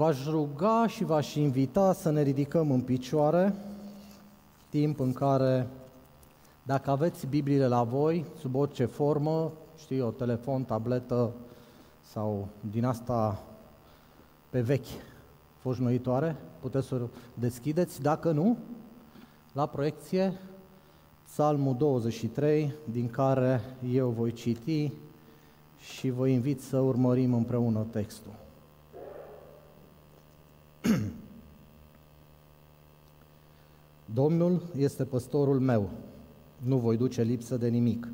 V-aș ruga și v-aș invita să ne ridicăm în picioare, timp în care, dacă aveți Bibliile la voi, sub orice formă, știu eu, telefon, tabletă sau din asta pe vechi, foșnuitoare, puteți să o deschideți, dacă nu, la proiecție, Psalmul 23, din care eu voi citi și vă invit să urmărim împreună textul. Domnul este păstorul meu, nu voi duce lipsă de nimic.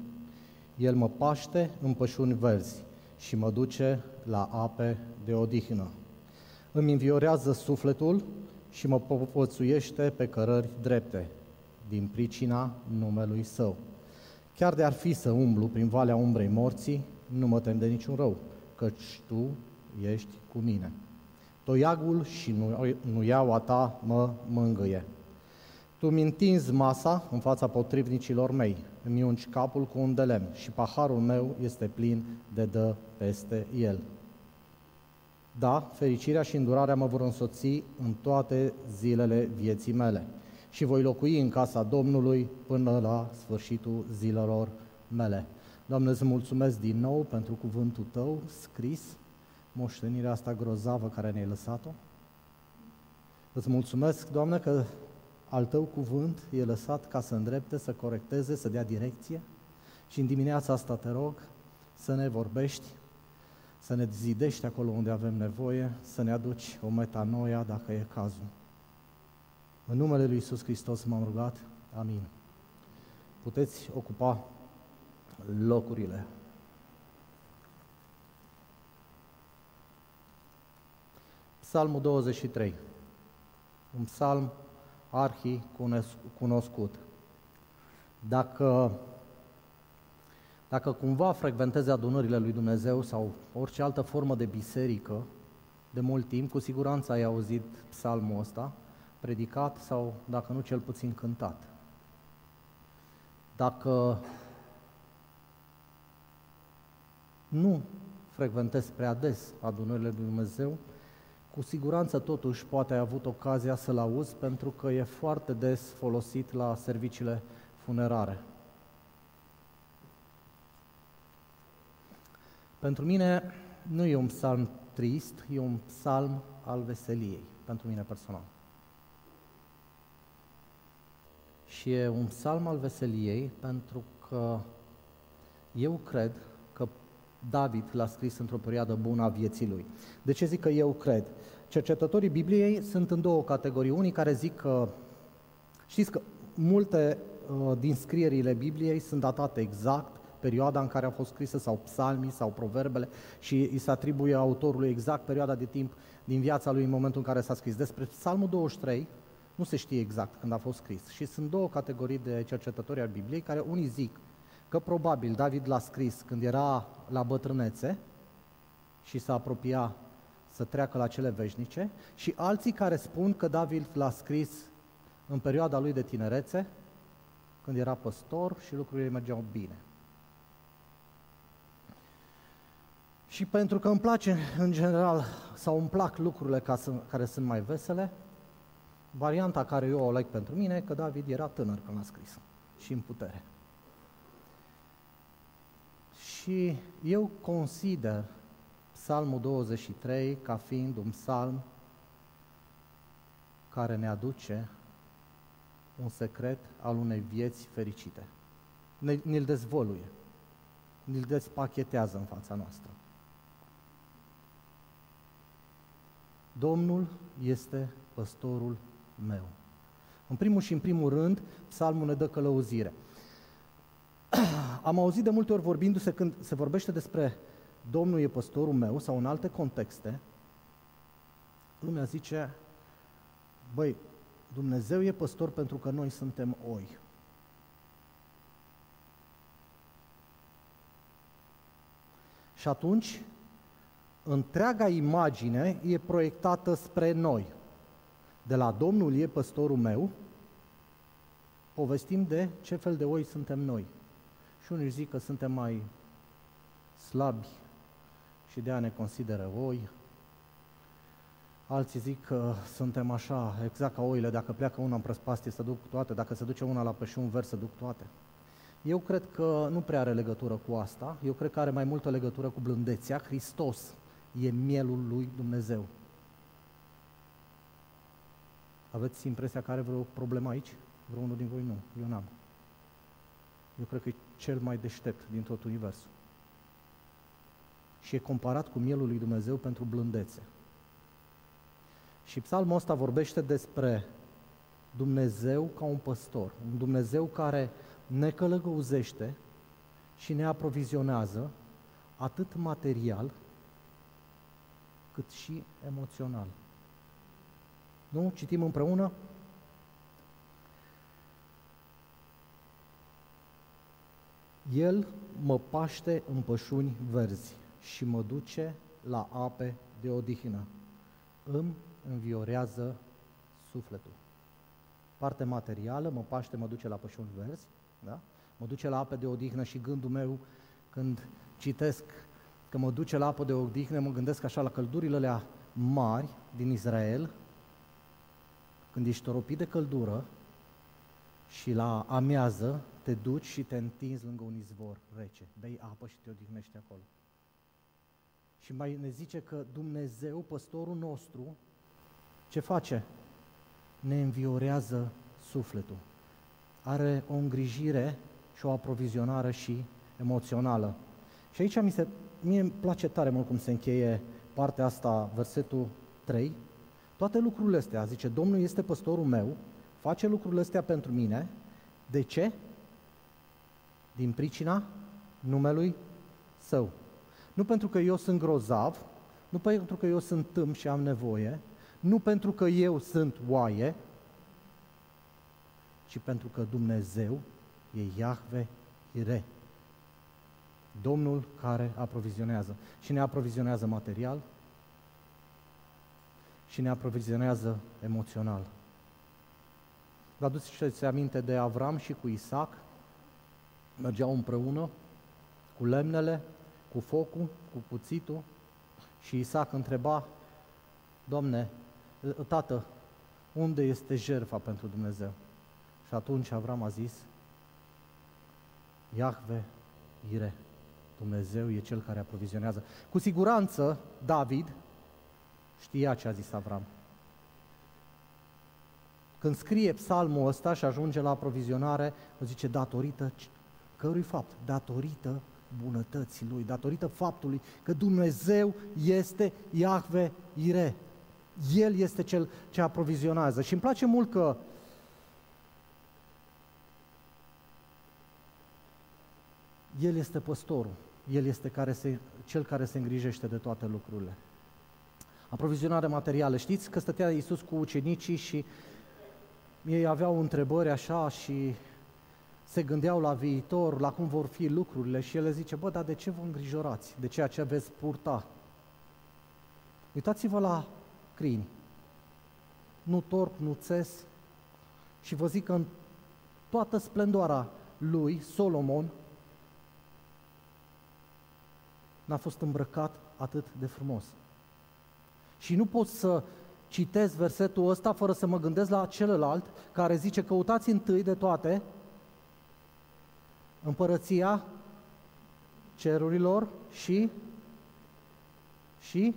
El mă paște în pășuni verzi și mă duce la ape de odihnă. Îmi înviorează sufletul și mă povățuiește pe cărări drepte, din pricina numelui Său. Chiar de ar fi să umblu prin valea umbrei morții, nu mă tem de niciun rău, căci Tu ești cu mine. Toiagul și nuiaua Ta mă mângâie. Tu mi întinzi masa în fața potrivnicilor mei, îmi ungi capul cu un de lemn și paharul meu este plin de dă peste el. Da, fericirea și îndurarea mă vor însoți în toate zilele vieții mele și voi locui în casa Domnului până la sfârșitul zilelor mele. Doamne, îți mulțumesc din nou pentru cuvântul Tău scris, moștenirea asta grozavă care ne-ai lăsat-o. Îți mulțumesc, Doamne, că al Tău cuvânt e lăsat ca să îndrepte, să corecteze, să dea direcție și în dimineața asta te rog să ne vorbești, să ne zidești acolo unde avem nevoie, să ne aduci o metanoia dacă e cazul. În numele Lui Iisus Hristos m-am rugat. Amin. Puteți ocupa locurile. Psalmul 23. Un psalm arhi cunoscut. Dacă, dacă cumva frecventezi adunările lui Dumnezeu sau orice altă formă de biserică, de mult timp, cu siguranță ai auzit psalmul ăsta, predicat sau, dacă nu, cel puțin cântat. Dacă nu frecventezi prea des adunările lui Dumnezeu, cu siguranță totuși poate ai avut ocazia să-l auzi pentru că e foarte des folosit la serviciile funerare. Pentru mine nu e un psalm trist, e un psalm al veseliei, pentru mine personal. Și e un psalm al veseliei pentru că eu cred că David l-a scris într-o perioadă bună a vieții lui. De ce zic că eu cred? Cercetătorii Bibliei sunt în două categorii. Unii care zic că, știți că multe uh, din scrierile Bibliei sunt datate exact, perioada în care au fost scrise sau psalmii sau proverbele și îi se atribuie autorului exact perioada de timp din viața lui în momentul în care s-a scris. Despre Psalmul 23 nu se știe exact când a fost scris și sunt două categorii de cercetători al Bibliei care unii zic că probabil David l-a scris când era la bătrânețe și s-a apropia să treacă la cele veșnice și alții care spun că David l-a scris în perioada lui de tinerețe, când era păstor și lucrurile mergeau bine. Și pentru că îmi place, în general, sau îmi plac lucrurile ca să, care sunt mai vesele, varianta care eu o aleg pentru mine e că David era tânăr când l-a scris și în putere. Și eu consider Psalmul 23 ca fiind un psalm care ne aduce un secret al unei vieți fericite. Ne, ne-l dezvoluie, ne-l despachetează în fața noastră. Domnul este păstorul meu. În primul și în primul rând, psalmul ne dă călăuzire. Am auzit de multe ori vorbindu-se când se vorbește despre Domnul e păstorul meu sau în alte contexte, lumea zice, băi, Dumnezeu e păstor pentru că noi suntem oi. Și atunci, întreaga imagine e proiectată spre noi. De la Domnul e păstorul meu, povestim de ce fel de oi suntem noi. Și unii zic că suntem mai slabi și de a ne consideră oi. Alții zic că suntem așa, exact ca oile, dacă pleacă una în prăspastie să duc toate, dacă se duce una la pășun vers să duc toate. Eu cred că nu prea are legătură cu asta, eu cred că are mai multă legătură cu blândețea. Hristos e mielul lui Dumnezeu. Aveți impresia că are vreo problemă aici? Vreunul din voi nu, eu n-am. Eu cred că e cel mai deștept din tot universul. Și e comparat cu mielul lui Dumnezeu pentru blândețe. Și psalmul ăsta vorbește despre Dumnezeu ca un păstor, un Dumnezeu care ne călăgăuzește și ne aprovizionează atât material cât și emoțional. Nu? Citim împreună? El mă paște în pășuni verzi și mă duce la ape de odihnă. Îmi înviorează sufletul. Parte materială, mă paște, mă duce la pășuni verzi, da? mă duce la ape de odihnă și gândul meu, când citesc că mă duce la apă de odihnă, mă gândesc așa la căldurile alea mari din Israel, când ești toropit de căldură și la amiază te duci și te întinzi lângă un izvor rece, bei apă și te odihnești acolo. Și mai ne zice că Dumnezeu, păstorul nostru, ce face? Ne înviorează sufletul. Are o îngrijire și o aprovizionare și emoțională. Și aici mi se, mie îmi place tare mult cum se încheie partea asta, versetul 3. Toate lucrurile astea, zice, Domnul este păstorul meu, face lucrurile astea pentru mine. De ce? Din pricina numelui său. Nu pentru că eu sunt grozav, nu pentru că eu sunt tâm și am nevoie, nu pentru că eu sunt oaie, ci pentru că Dumnezeu e Iahve Ire. Domnul care aprovizionează. Și ne aprovizionează material și ne aprovizionează emoțional. Vă aduceți aminte de Avram și cu Isaac? Mergeau împreună cu lemnele, cu focul, cu cuțitul și Isaac întreba, Doamne, Tată, unde este jertfa pentru Dumnezeu? Și atunci Avram a zis, Iahve Ire, Dumnezeu e Cel care aprovizionează. Cu siguranță, David știa ce a zis Avram. Când scrie psalmul ăsta și ajunge la aprovizionare, o zice datorită cărui fapt? Datorită bunătății Lui, datorită faptului că Dumnezeu este Iahve Ire. El este cel ce aprovizionează. Și îmi place mult că El este păstorul. El este care se, cel care se îngrijește de toate lucrurile. Aprovizionare materială. Știți că stătea Iisus cu ucenicii și ei aveau întrebări așa și se gândeau la viitor, la cum vor fi lucrurile și el le zice, bă, dar de ce vă îngrijorați de ceea ce veți purta? Uitați-vă la crini. Nu torp, nu țes. Și vă zic că în toată splendoarea lui, Solomon, n-a fost îmbrăcat atât de frumos. Și nu pot să citesc versetul ăsta fără să mă gândesc la celălalt care zice căutați întâi de toate împărăția cerurilor și și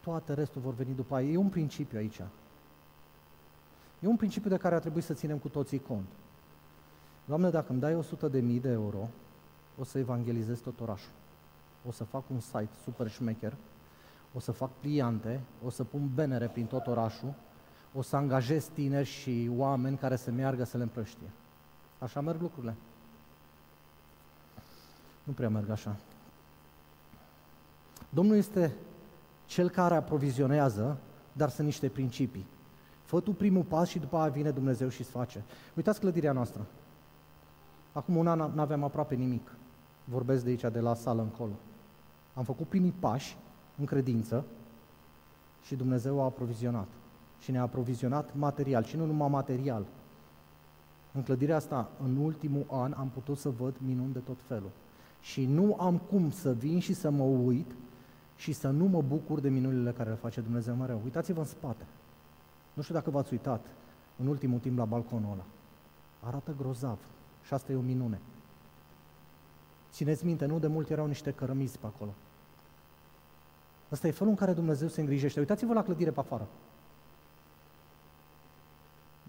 toate restul vor veni după aia. E un principiu aici. E un principiu de care ar trebui să ținem cu toții cont. Doamne, dacă îmi dai 100 de mii de euro, o să evangelizez tot orașul. O să fac un site super șmecher, o să fac pliante, o să pun benere prin tot orașul, o să angajez tineri și oameni care să meargă să le împrăștie. Așa merg lucrurile. Nu prea merg așa. Domnul este cel care aprovizionează, dar sunt niște principii. Fă tu primul pas și după aia vine Dumnezeu și îți face. Uitați clădirea noastră. Acum un an nu aveam aproape nimic. Vorbesc de aici, de la sală încolo. Am făcut primii pași în credință și Dumnezeu a aprovizionat. Și ne-a aprovizionat material, și nu numai material. În clădirea asta, în ultimul an, am putut să văd minuni de tot felul. Și nu am cum să vin și să mă uit și să nu mă bucur de minunile care le face Dumnezeu mereu. Uitați-vă în spate. Nu știu dacă v-ați uitat în ultimul timp la balconul ăla. Arată grozav și asta e o minune. Țineți minte, nu de mult erau niște cărămizi pe acolo. Asta e felul în care Dumnezeu se îngrijește. Uitați-vă la clădire pe afară.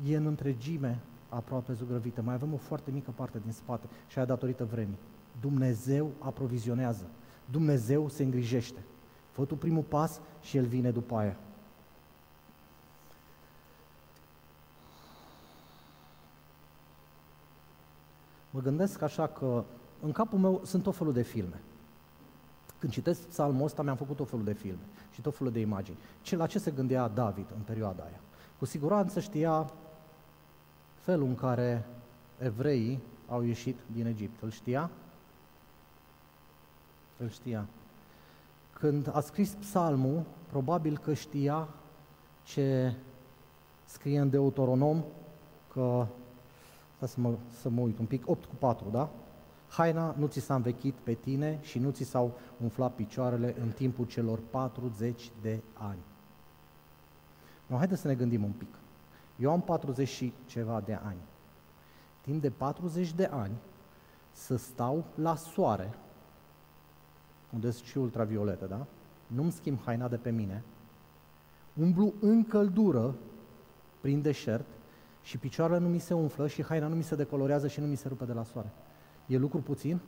E în întregime aproape zugrăvită. Mai avem o foarte mică parte din spate și aia datorită vremii. Dumnezeu aprovizionează. Dumnezeu se îngrijește. Fă tu primul pas și El vine după aia. Mă gândesc așa că în capul meu sunt tot felul de filme. Când citesc psalmul ăsta, mi-am făcut tot felul de filme și tot felul de imagini. Ce, la ce se gândea David în perioada aia? Cu siguranță știa felul în care evreii au ieșit din Egipt. Îl știa? Îl știa. Când a scris psalmul, probabil că știa ce scrie în Deuteronom, că, să mă, să mă uit un pic, 8 cu 4, da? Haina nu ți s-a învechit pe tine și nu ți s-au umflat picioarele în timpul celor 40 de ani. Nu, haideți să ne gândim un pic. Eu am 40 și ceva de ani. Timp de 40 de ani să stau la soare, unde sunt și ultravioletă, da? Nu-mi schimb haina de pe mine, umblu în căldură prin deșert și picioarele nu mi se umflă și haina nu mi se decolorează și nu mi se rupe de la soare. E lucru puțin?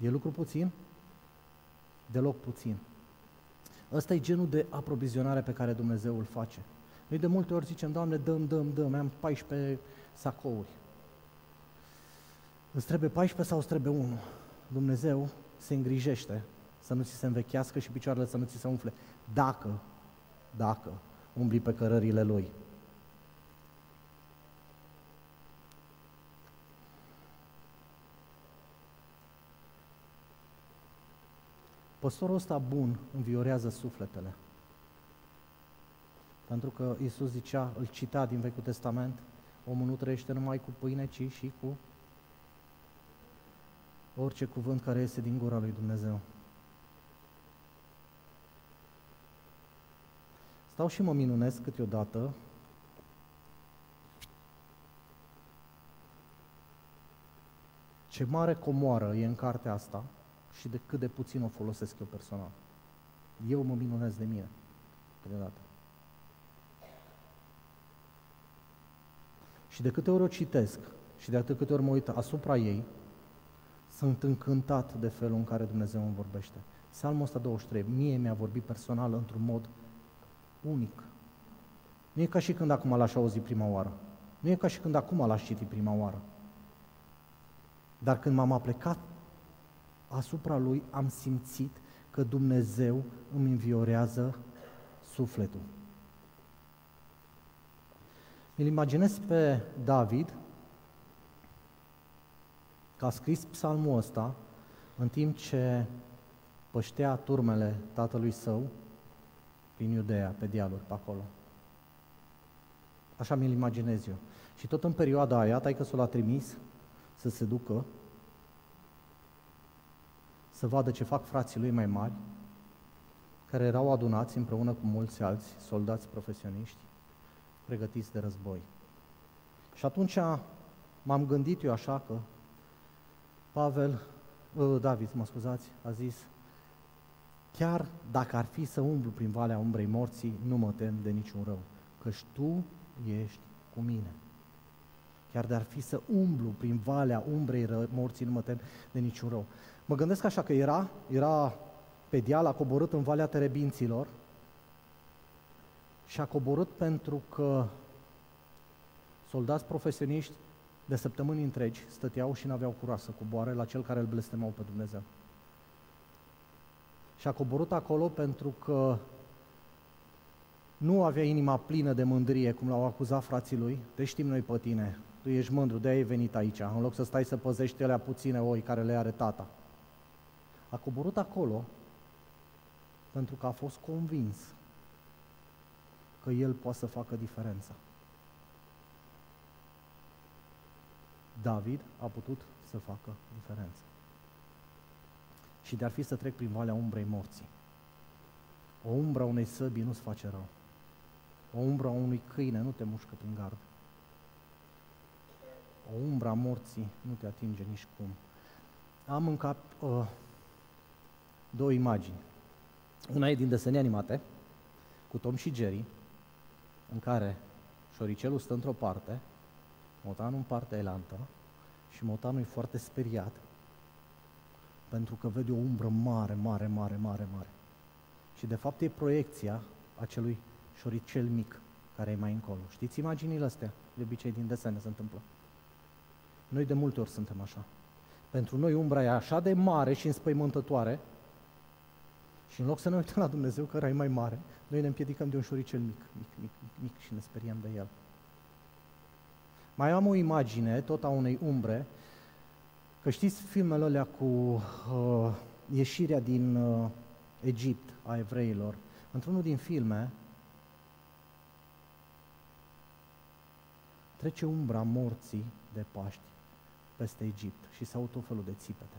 E lucru puțin? Deloc puțin. Ăsta e genul de aprovizionare pe care Dumnezeu îl face. Noi de multe ori zicem, Doamne, dăm, dăm, dăm, am 14 sacouri. Îți trebuie 14 sau îți trebuie 1? Dumnezeu se îngrijește să nu ți se învechească și picioarele să nu ți se umfle. Dacă, dacă umbli pe cărările Lui. Păstorul ăsta bun înviorează sufletele. Pentru că Iisus zicea, îl cita din Vechiul Testament, omul nu trăiește numai cu pâine, ci și cu orice cuvânt care iese din gura lui Dumnezeu. Stau și mă minunesc câteodată ce mare comoară e în cartea asta și de cât de puțin o folosesc eu personal. Eu mă minunez de mine câteodată. Și de câte ori o citesc și de atât câte ori mă uit asupra ei, sunt încântat de felul în care Dumnezeu îmi vorbește. Psalmul 123, mie mi-a vorbit personal într-un mod unic. Nu e ca și când acum l-aș auzi prima oară. Nu e ca și când acum l-aș citi prima oară. Dar când m-am aplecat asupra lui, am simțit că Dumnezeu îmi înviorează sufletul. Îl imaginez pe David că a scris psalmul ăsta în timp ce păștea turmele tatălui său prin Iudea, pe dialuri, pe acolo. Așa mi-l imaginez eu. Și tot în perioada aia, că s-o l-a trimis să se ducă, să vadă ce fac frații lui mai mari, care erau adunați împreună cu mulți alți soldați profesioniști, pregătiți de război. Și atunci m-am gândit eu așa că Pavel, ă, David, mă scuzați, a zis, chiar dacă ar fi să umblu prin valea umbrei morții, nu mă tem de niciun rău, căci Tu ești cu mine. Chiar de ar fi să umblu prin valea umbrei morții, nu mă tem de niciun rău. Mă gândesc așa că era, era pe deal, a coborât în Valea Terebinților și a coborât pentru că soldați profesioniști de săptămâni întregi stăteau și n-aveau curaj să coboare la cel care îl blestemau pe Dumnezeu. Și a coborât acolo pentru că nu avea inima plină de mândrie, cum l-au acuzat frații lui, te știm noi pe tine, tu ești mândru, de-aia ai venit aici, în loc să stai să păzești alea puține oi care le are tata. A coborât acolo pentru că a fost convins că el poate să facă diferența. David a putut să facă diferența. și de-ar fi să trec prin valea umbrei morții. O umbra unei săbii nu-ți face rău. O umbra unui câine nu te mușcă prin gard. O umbra morții nu te atinge nici cum. Am în cap uh, două imagini. Una e din desene animate, cu Tom și Jerry, în care șoricelul stă într-o parte, motanul în partea elantă și motanul e foarte speriat pentru că vede o umbră mare, mare, mare, mare, mare. Și de fapt e proiecția acelui șoricel mic care e mai încolo. Știți imaginile astea? De obicei din desene se întâmplă. Noi de multe ori suntem așa. Pentru noi umbra e așa de mare și înspăimântătoare și în loc să ne uităm la Dumnezeu care e mai mare, noi ne împiedicăm de un șoricel mic, mic, mic, mic și ne speriem de el. Mai am o imagine, tot a unei umbre, că știți filmele alea cu uh, ieșirea din uh, Egipt a evreilor. Într-unul din filme trece umbra morții de Paști peste Egipt și se au tot felul de țipete.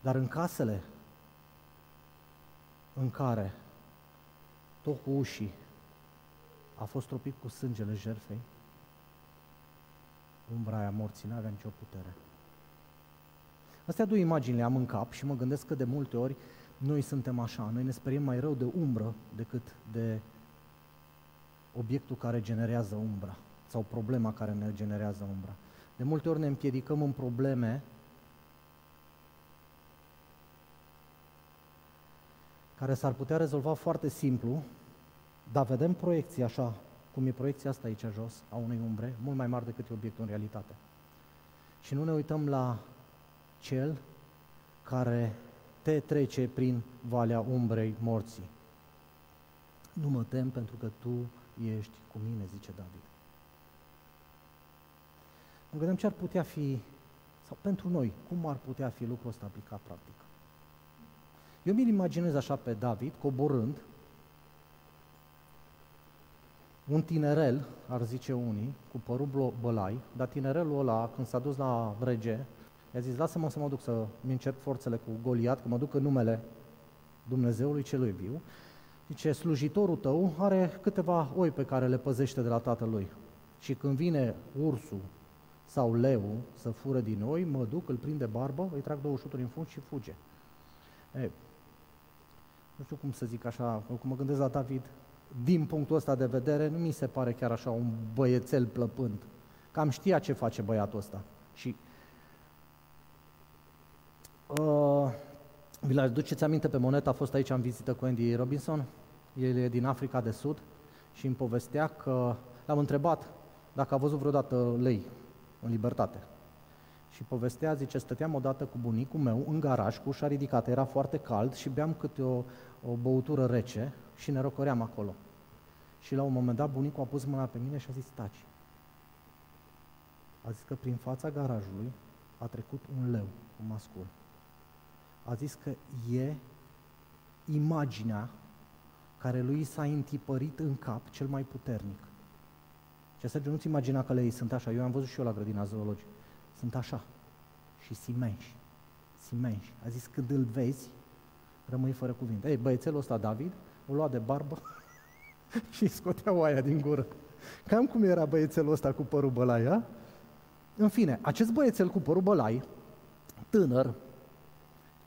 Dar în casele în care tocul ușii a fost tropit cu sângele jerfei, umbra aia morții n-avea nicio putere. Astea două imagini le am în cap și mă gândesc că de multe ori noi suntem așa, noi ne speriem mai rău de umbră decât de obiectul care generează umbra sau problema care ne generează umbra. De multe ori ne împiedicăm în probleme care s-ar putea rezolva foarte simplu, dar vedem proiecții așa, cum e proiecția asta aici jos, a unei umbre, mult mai mari decât e obiectul în realitate. Și nu ne uităm la cel care te trece prin valea umbrei morții. Nu mă tem pentru că tu ești cu mine, zice David. Mă gândeam ce ar putea fi, sau pentru noi, cum ar putea fi lucrul ăsta aplicat practic. Eu mi-l imaginez așa pe David, coborând, un tinerel, ar zice unii, cu părul bălai, dar tinerelul ăla, când s-a dus la rege, i-a zis, lasă-mă să mă duc să mi încerc forțele cu Goliat, că mă duc în numele Dumnezeului celui viu. Zice, slujitorul tău are câteva oi pe care le păzește de la tatălui. Și când vine ursul sau leu să fură din oi, mă duc, îl prind de barbă, îi trag două șuturi în fund și fuge. E, nu știu cum să zic așa, cum mă gândesc la David, din punctul ăsta de vedere, nu mi se pare chiar așa un băiețel plăpând. Cam știa ce face băiatul ăsta. Și uh, vi l duceți aminte pe monetă, a fost aici în vizită cu Andy Robinson, el e din Africa de Sud și îmi povestea că l-am întrebat dacă a văzut vreodată lei în libertate. Și povestea, zice, stăteam odată cu bunicul meu în garaj cu ușa ridicată, era foarte cald și beam câte o, o băutură rece și ne răcoream acolo. Și la un moment dat bunicul a pus mâna pe mine și a zis, taci. A zis că prin fața garajului a trecut un leu, un mascul. A zis că e imaginea care lui s-a întipărit în cap cel mai puternic. Și Sergiu, nu-ți imagina că lei sunt așa. Eu am văzut și eu la grădina zoologică. Sunt așa. Și simenși. Simenși. A zis, când îl vezi, rămâi fără cuvinte. Ei, băiețelul ăsta, David, o lua de barbă și scotea oaia din gură. Cam cum era băiețelul ăsta cu părul bălai, a? În fine, acest băiețel cu părul bălai, tânăr,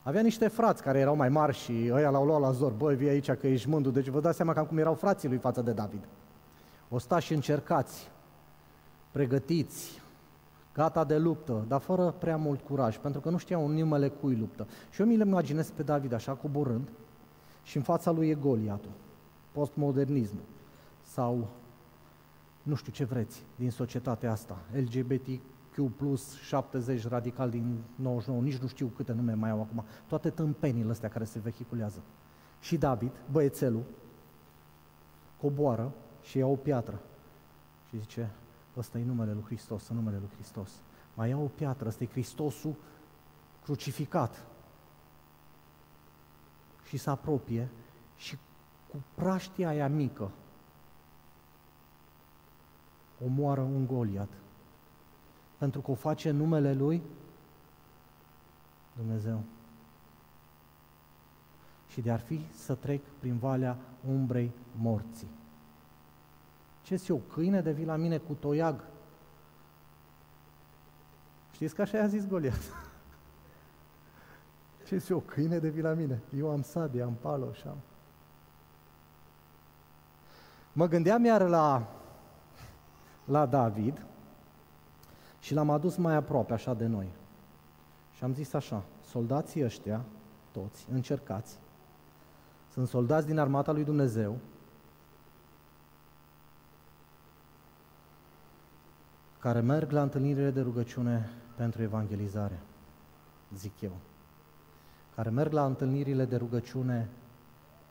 avea niște frați care erau mai mari și ăia l-au luat la zor. Băi, vii aici că ești mândru. Deci vă dați seama cam cum erau frații lui față de David. O sta și încercați, pregătiți, gata de luptă, dar fără prea mult curaj, pentru că nu știau în numele cui luptă. Și eu mi-l imaginez pe David așa, coborând, și în fața lui e Goliatul, postmodernismul, sau nu știu ce vreți din societatea asta, LGBTQ plus 70 radical din 99, nici nu știu câte nume mai au acum, toate tâmpenile astea care se vehiculează. Și David, băiețelul, coboară și ia o piatră și zice, ăsta e numele lui Hristos, în numele lui Hristos. Mai ia o piatră, ăsta e Hristosul crucificat. Și se apropie și cu praștia aia mică omoară un Goliat. Pentru că o face în numele lui Dumnezeu. și de ar fi să trec prin valea umbrei morții. Ce eu, câine de vii la mine cu toiag? Știți că așa i-a zis Goliat. Ce eu, câine de vii la mine? Eu am sabie, am palo și am... Mă gândeam iar la, la David și l-am adus mai aproape, așa de noi. Și am zis așa, soldații ăștia, toți, încercați, sunt soldați din armata lui Dumnezeu, care merg la întâlnirile de rugăciune pentru evangelizare, zic eu, care merg la întâlnirile de rugăciune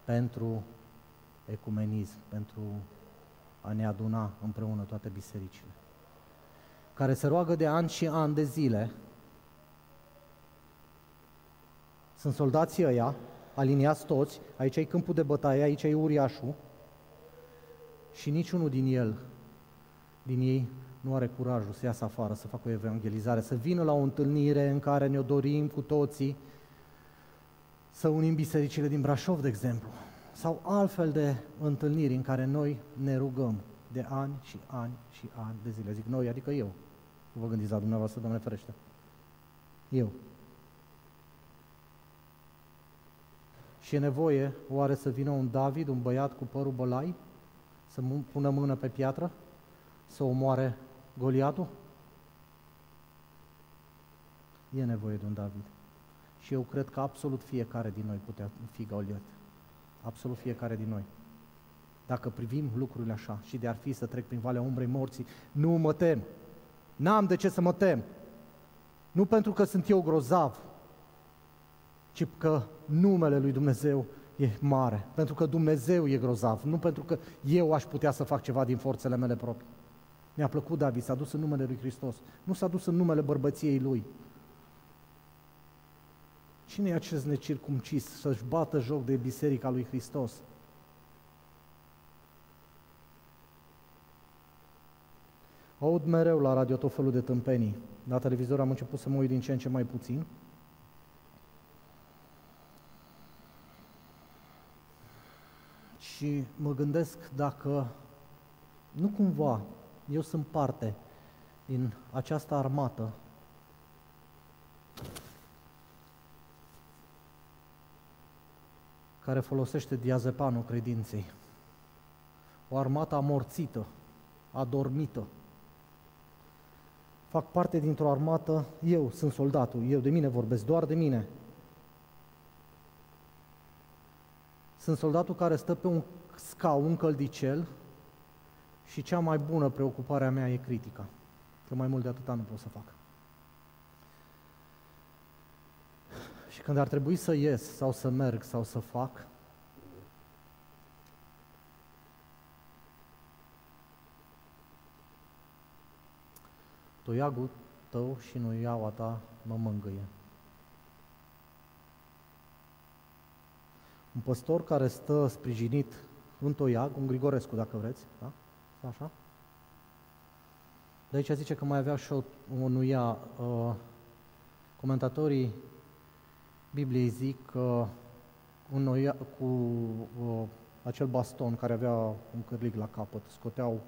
pentru ecumenism, pentru a ne aduna împreună toate bisericile, care se roagă de ani și ani de zile. Sunt soldații ăia, aliniați toți, aici e câmpul de bătaie, aici e uriașul, și niciunul din el, din ei, nu are curajul să iasă afară, să facă o evangelizare, să vină la o întâlnire în care ne-o dorim cu toții, să unim bisericile din Brașov, de exemplu, sau altfel de întâlniri în care noi ne rugăm de ani și ani și ani de zile. Zic noi, adică eu. Vă gândiți la dumneavoastră, Doamne ferește. Eu. Și e nevoie oare să vină un David, un băiat cu părul bălai, să pună mână pe piatră, să omoare Goliatul? E nevoie de un David. Și eu cred că absolut fiecare din noi putea fi Goliat. Absolut fiecare din noi. Dacă privim lucrurile așa și de ar fi să trec prin Valea Umbrei Morții, nu mă tem. N-am de ce să mă tem. Nu pentru că sunt eu grozav, ci că numele lui Dumnezeu e mare. Pentru că Dumnezeu e grozav, nu pentru că eu aș putea să fac ceva din forțele mele proprii. Mi-a plăcut David, s-a dus în numele lui Hristos. Nu s-a dus în numele bărbăției lui. Cine e acest necircumcis să-și bată joc de biserica lui Hristos? Aud mereu la radio tot felul de tâmpenii. La televizor am început să mă uit din ce în ce mai puțin. Și mă gândesc dacă nu cumva eu sunt parte din această armată care folosește diazepanul credinței. O armată amorțită, adormită. Fac parte dintr-o armată, eu sunt soldatul, eu de mine vorbesc, doar de mine. Sunt soldatul care stă pe un scaun, un căldicel, și cea mai bună preocupare a mea e critica. Că mai mult de atâta nu pot să fac. Și când ar trebui să ies sau să merg sau să fac, toiagul tău și nuiaua ta mă mângâie. Un păstor care stă sprijinit în toiag, un Grigorescu dacă vreți, da? Așa? De aici zice că mai avea și o, o nuia. Uh, comentatorii Bibliei zic că un noia, cu uh, acel baston care avea un cârlig la capăt, scoteau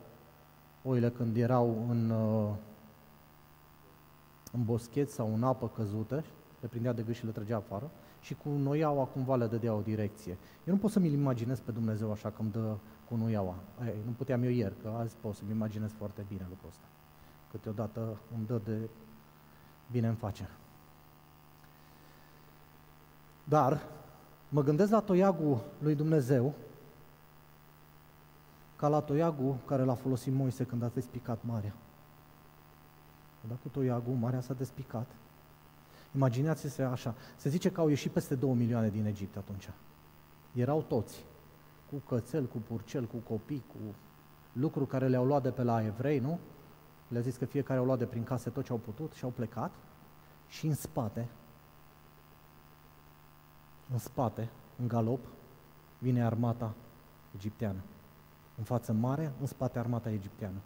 oile când erau în, uh, în boschet sau în apă căzută, le prindea de gât și le trăgea afară, și cu noiaua cumva le dădea o direcție. Eu nu pot să mi-l imaginez pe Dumnezeu așa că îmi dă cu nuiaua. Ei, nu puteam eu ieri, că azi pot să-mi imaginez foarte bine lucrul ăsta. Câteodată îmi dă de bine în face. Dar mă gândesc la toiagul lui Dumnezeu ca la toiagul care l-a folosit Moise când a despicat marea. Dar cu toiagul, marea s-a despicat. Imaginați-se așa. Se zice că au ieșit peste 2 milioane din Egipt atunci. Erau toți cu cățel, cu purcel, cu copii, cu lucruri care le-au luat de pe la evrei, nu? Le-a zis că fiecare au luat de prin case tot ce au putut și au plecat. Și în spate, în spate, în galop, vine armata egipteană. În față mare, în spate armata egipteană.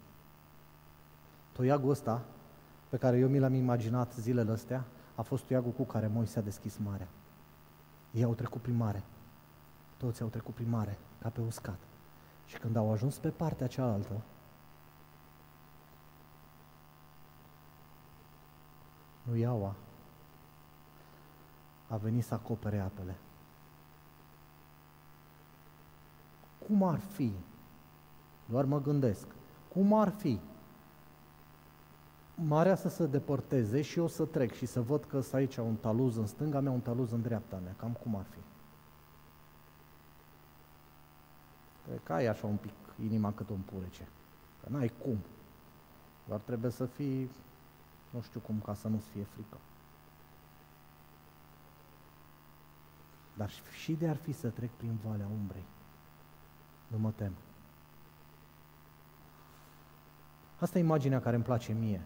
Toiagul ăsta, pe care eu mi l-am imaginat zilele astea, a fost toiagul cu care Moise a deschis marea. Ei au trecut prin mare Toți au trecut prin mare, ca pe uscat. Și când au ajuns pe partea cealaltă, nu Iaua a venit să acopere apele. Cum ar fi? Doar mă gândesc. Cum ar fi marea să se depărteze și eu să trec și să văd că sunt aici un taluz în stânga mea, un taluz în dreapta mea. Cam cum ar fi? Cred că ai așa un pic inima cât un purece. Că n-ai cum. Doar trebuie să fii, nu știu cum, ca să nu-ți fie frică. Dar și de ar fi să trec prin valea umbrei, nu mă tem. Asta e imaginea care îmi place mie.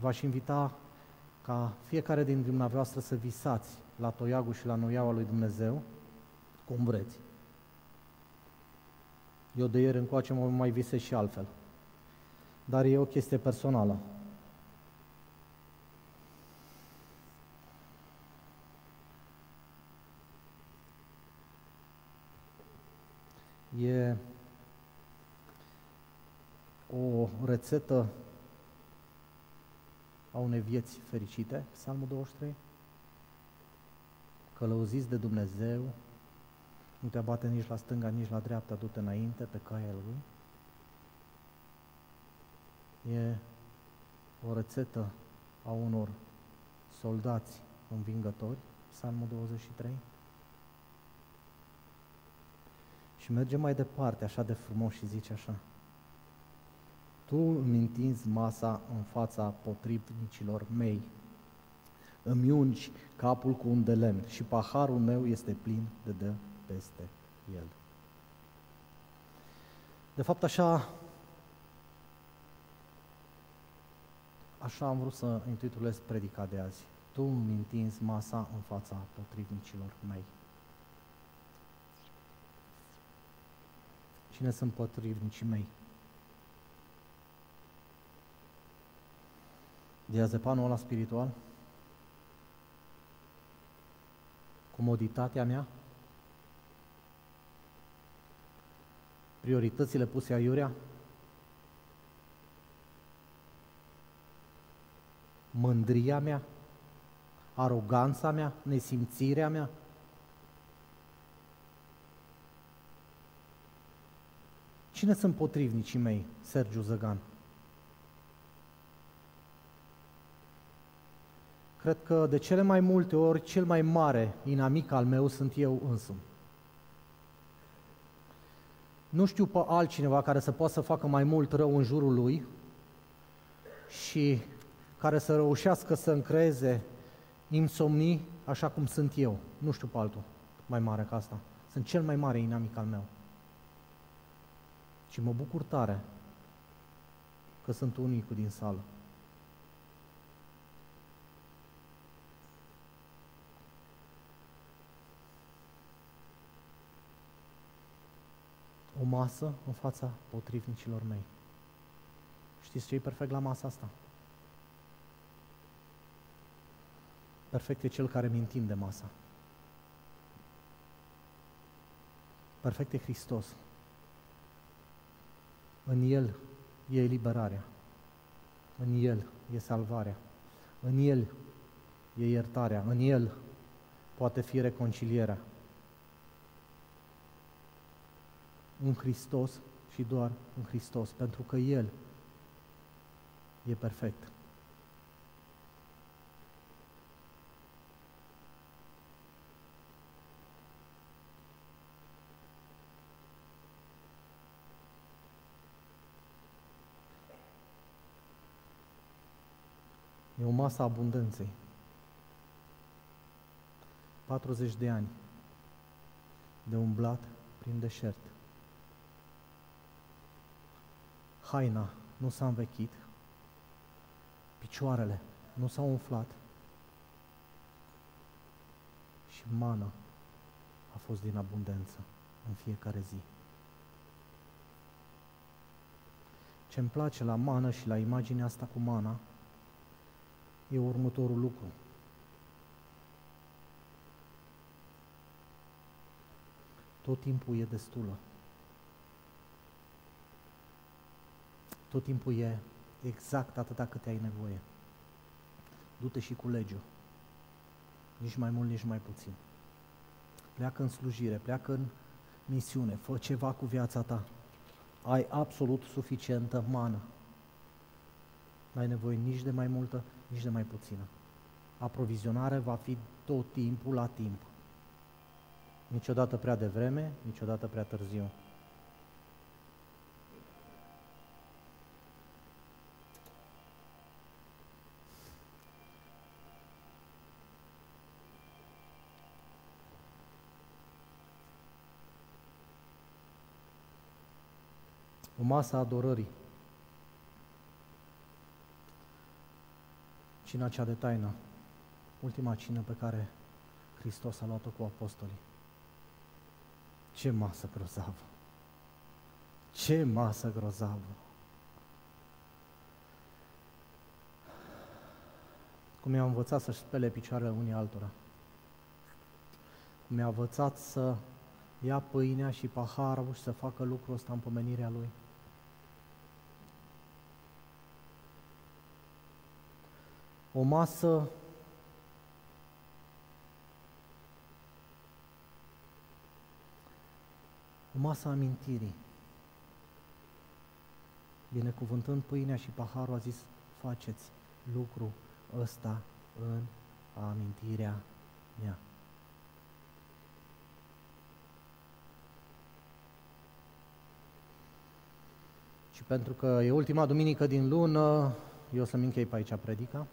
V-aș invita ca fiecare din dumneavoastră să visați la toiagul și la noiaua lui Dumnezeu, cum vreți. Eu de ieri încoace mă mai visez și altfel. Dar e o chestie personală. E o rețetă a unei vieți fericite, Psalmul 23. Călăuziți de Dumnezeu, nu te abate nici la stânga, nici la dreapta, du-te înainte pe caia Lui. E o rețetă a unor soldați învingători, Psalmul 23. Și merge mai departe, așa de frumos și zice așa. Tu îmi întinzi masa în fața potrivnicilor mei. Îmi ungi capul cu un de lemn și paharul meu este plin de dă peste el. De fapt, așa, așa am vrut să intitulez predica de azi. Tu îmi întinzi masa în fața potrivnicilor mei. Cine sunt potrivnicii mei? Diazepanul ăla spiritual? Comoditatea mea? Prioritățile puse aiurea? Mândria mea? Aroganța mea? Nesimțirea mea? Cine sunt potrivnicii mei, Sergiu Zăgan? Cred că de cele mai multe ori cel mai mare inamic al meu sunt eu însumi. Nu știu pe altcineva care să poată să facă mai mult rău în jurul lui și care să reușească să încreeze insomnii așa cum sunt eu. Nu știu pe altul mai mare ca asta. Sunt cel mai mare inamic al meu. Și mă bucur tare că sunt unicul din sală. O masă în fața potrivnicilor mei. Știți ce e perfect la masa asta? Perfect e cel care mi întinde masa. Perfect e Hristos. În El e eliberarea. În El e salvarea. În El e iertarea. În El poate fi reconcilierea. În Hristos și doar în Hristos, pentru că El e perfect. E o masă abundenței. 40 de ani de umblat prin deșert. Haina nu s-a învechit, picioarele nu s-au umflat și mana a fost din abundență în fiecare zi. Ce îmi place la mană și la imaginea asta cu mana e următorul lucru. tot timpul e destulă. Tot timpul e exact atâta cât ai nevoie. Du-te și culege Nici mai mult, nici mai puțin. Pleacă în slujire, pleacă în misiune, fă ceva cu viața ta. Ai absolut suficientă mană. N-ai nevoie nici de mai multă, nici de mai puțină. Aprovizionarea va fi tot timpul la timp. Niciodată prea devreme, niciodată prea târziu. O masă a adorării. Cina cea de taină. Ultima cină pe care Hristos a luat-o cu apostolii. Ce masă grozavă! Ce masă grozavă! Cum i-a învățat să-și spele picioarele unii altora. Cum i-a învățat să ia pâinea și paharul și să facă lucrul ăsta în pomenirea lui. O masă o masă amintirii. Binecuvântând pâinea și paharul, a zis, faceți lucru ăsta în amintirea mea. Și pentru că e ultima duminică din lună, eu o să-mi închei pe aici predica.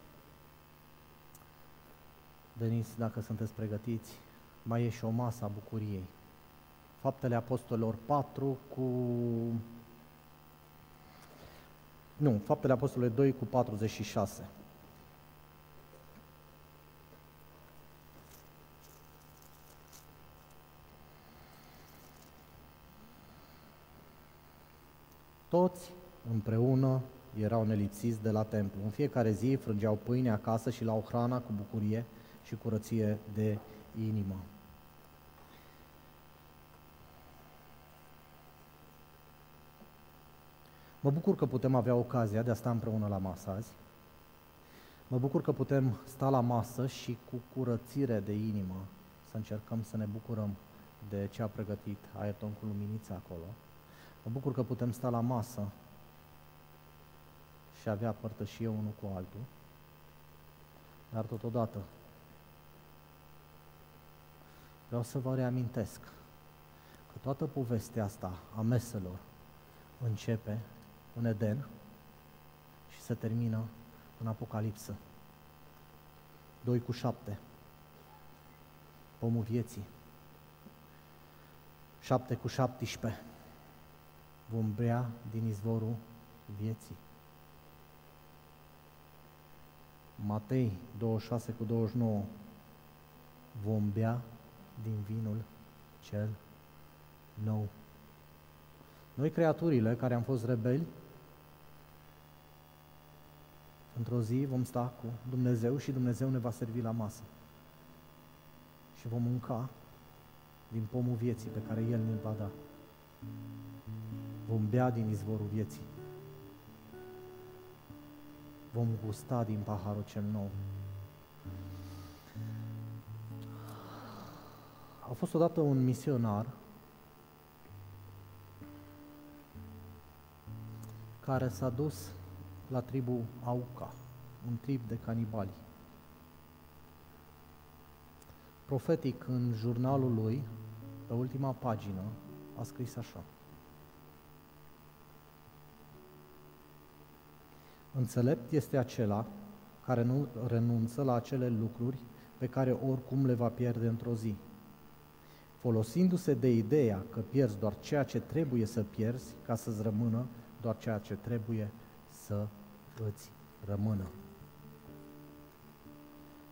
Denis, dacă sunteți pregătiți, mai e și o masă a bucuriei. Faptele Apostolilor 4 cu... Nu, Faptele Apostolilor 2 cu 46. Toți împreună erau nelipsiți de la templu. În fiecare zi frângeau pâine acasă și luau hrana cu bucurie și curăție de inimă. Mă bucur că putem avea ocazia de a sta împreună la masă azi. Mă bucur că putem sta la masă și cu curățire de inimă să încercăm să ne bucurăm de ce a pregătit Ayrton cu luminița acolo. Mă bucur că putem sta la masă și avea părtășie unul cu altul, dar totodată vreau să vă reamintesc că toată povestea asta a meselor începe în Eden și se termină în Apocalipsă. 2 cu 7. Pomul vieții. 7 cu 17. Vom bea din izvorul vieții. Matei 26 cu 29. Vom bea din vinul cel nou. Noi, creaturile care am fost rebeli, într-o zi vom sta cu Dumnezeu și Dumnezeu ne va servi la masă. Și vom mânca din pomul vieții pe care El ne va da. Vom bea din izvorul vieții. Vom gusta din paharul cel nou. A fost odată un misionar care s-a dus la tribul Auca, un trib de canibali. Profetic, în jurnalul lui, pe ultima pagină, a scris așa. Înțelept este acela care nu renunță la acele lucruri pe care oricum le va pierde într-o zi, folosindu-se de ideea că pierzi doar ceea ce trebuie să pierzi ca să-ți rămână doar ceea ce trebuie să îți rămână.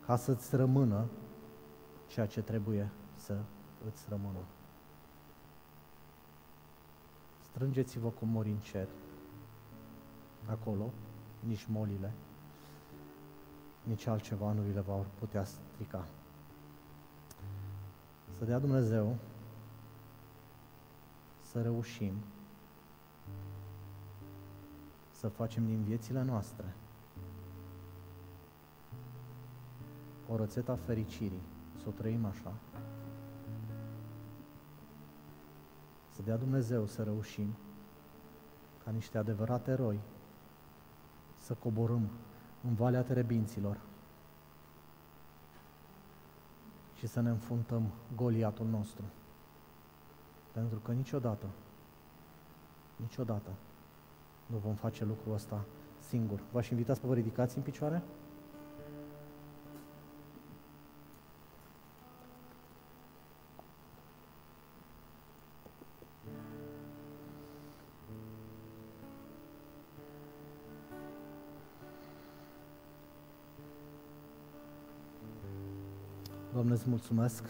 Ca să-ți rămână ceea ce trebuie să îți rămână. Strângeți-vă cu mori în cer. Acolo, nici molile, nici altceva nu vi le vor putea strica. Să dea Dumnezeu să reușim să facem din viețile noastre o rețetă a fericirii, să o trăim așa. Să dea Dumnezeu să reușim ca niște adevărate eroi să coborâm în Valea Terebinților și să ne înfuntăm Goliatul nostru. Pentru că niciodată, niciodată nu vom face lucrul ăsta singur. V-aș invita să vă ridicați în picioare? Îți mulțumesc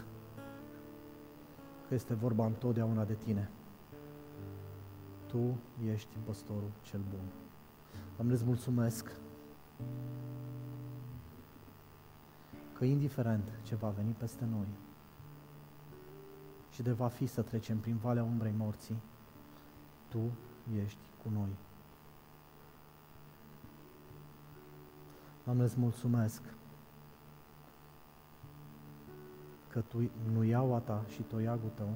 că este vorba întotdeauna de Tine. Tu ești păstorul cel bun. Doamne, îți mulțumesc că indiferent ce va veni peste noi și de va fi să trecem prin valea umbrei morții, Tu ești cu noi. Doamne, îți mulțumesc că tu, nu iaua ta și toiagul tău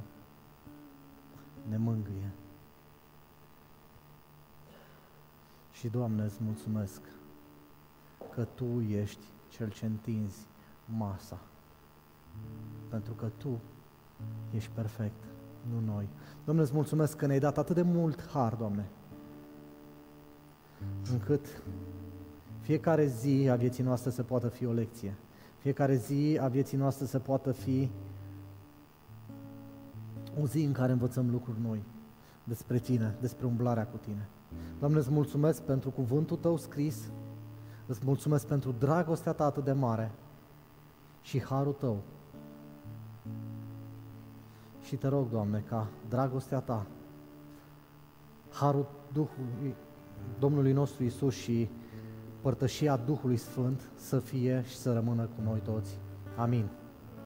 ne mângâie. Și, Doamne, îți mulțumesc că Tu ești Cel ce întinzi masa. Pentru că Tu ești perfect, nu noi. Doamne, îți mulțumesc că ne-ai dat atât de mult har, Doamne, încât fiecare zi a vieții noastre să poată fi o lecție. Fiecare zi a vieții noastre să poată fi o zi în care învățăm lucruri noi despre Tine, despre umblarea cu Tine. Doamne, îți mulțumesc pentru cuvântul Tău scris, îți mulțumesc pentru dragostea Ta atât de mare și harul Tău. Și te rog, Doamne, ca dragostea Ta, harul Duhului, Domnului nostru Isus și părtășia Duhului Sfânt să fie și să rămână cu noi toți. Amin.